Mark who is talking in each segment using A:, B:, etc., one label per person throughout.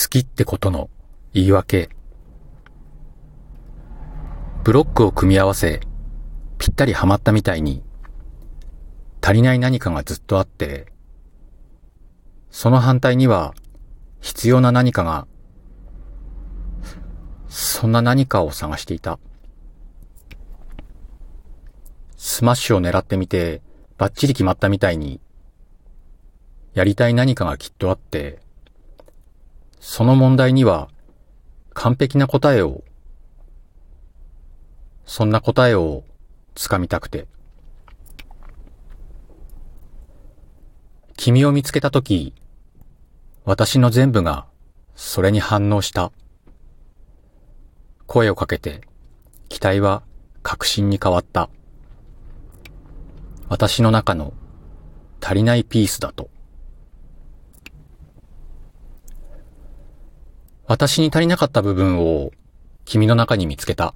A: 好きってことの言い訳。ブロックを組み合わせ、ぴったりはまったみたいに、足りない何かがずっとあって、その反対には必要な何かが、そんな何かを探していた。スマッシュを狙ってみて、バッチリ決まったみたいに、やりたい何かがきっとあって、その問題には完璧な答えを、そんな答えをつかみたくて。君を見つけたとき、私の全部がそれに反応した。声をかけて、期待は確信に変わった。私の中の足りないピースだと。私に足りなかった部分を君の中に見つけた。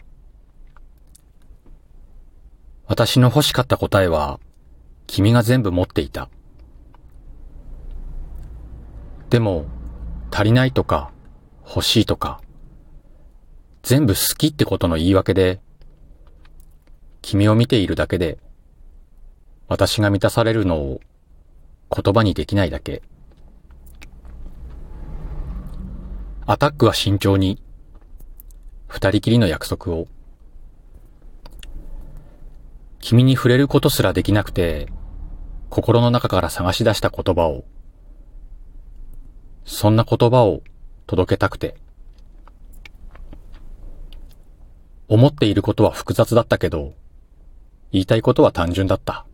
A: 私の欲しかった答えは君が全部持っていた。でも足りないとか欲しいとか全部好きってことの言い訳で君を見ているだけで私が満たされるのを言葉にできないだけ。アタックは慎重に。二人きりの約束を。君に触れることすらできなくて、心の中から探し出した言葉を。そんな言葉を届けたくて。思っていることは複雑だったけど、言いたいことは単純だった。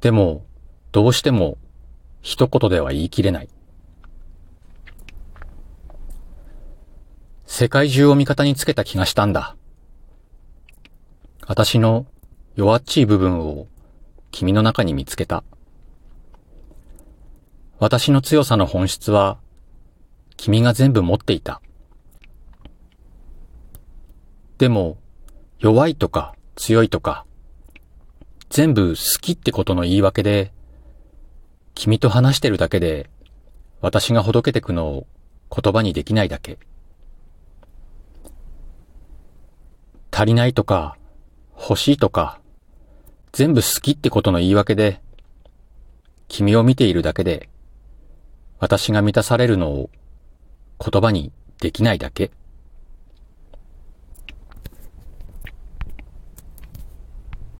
A: でも、どうしても、一言では言い切れない。世界中を味方につけた気がしたんだ。私の弱っちい部分を君の中に見つけた。私の強さの本質は君が全部持っていた。でも、弱いとか強いとか、全部好きってことの言い訳で、君と話してるだけで、私がほどけてくのを言葉にできないだけ。足りないとか、欲しいとか、全部好きってことの言い訳で、君を見ているだけで、私が満たされるのを言葉にできないだけ。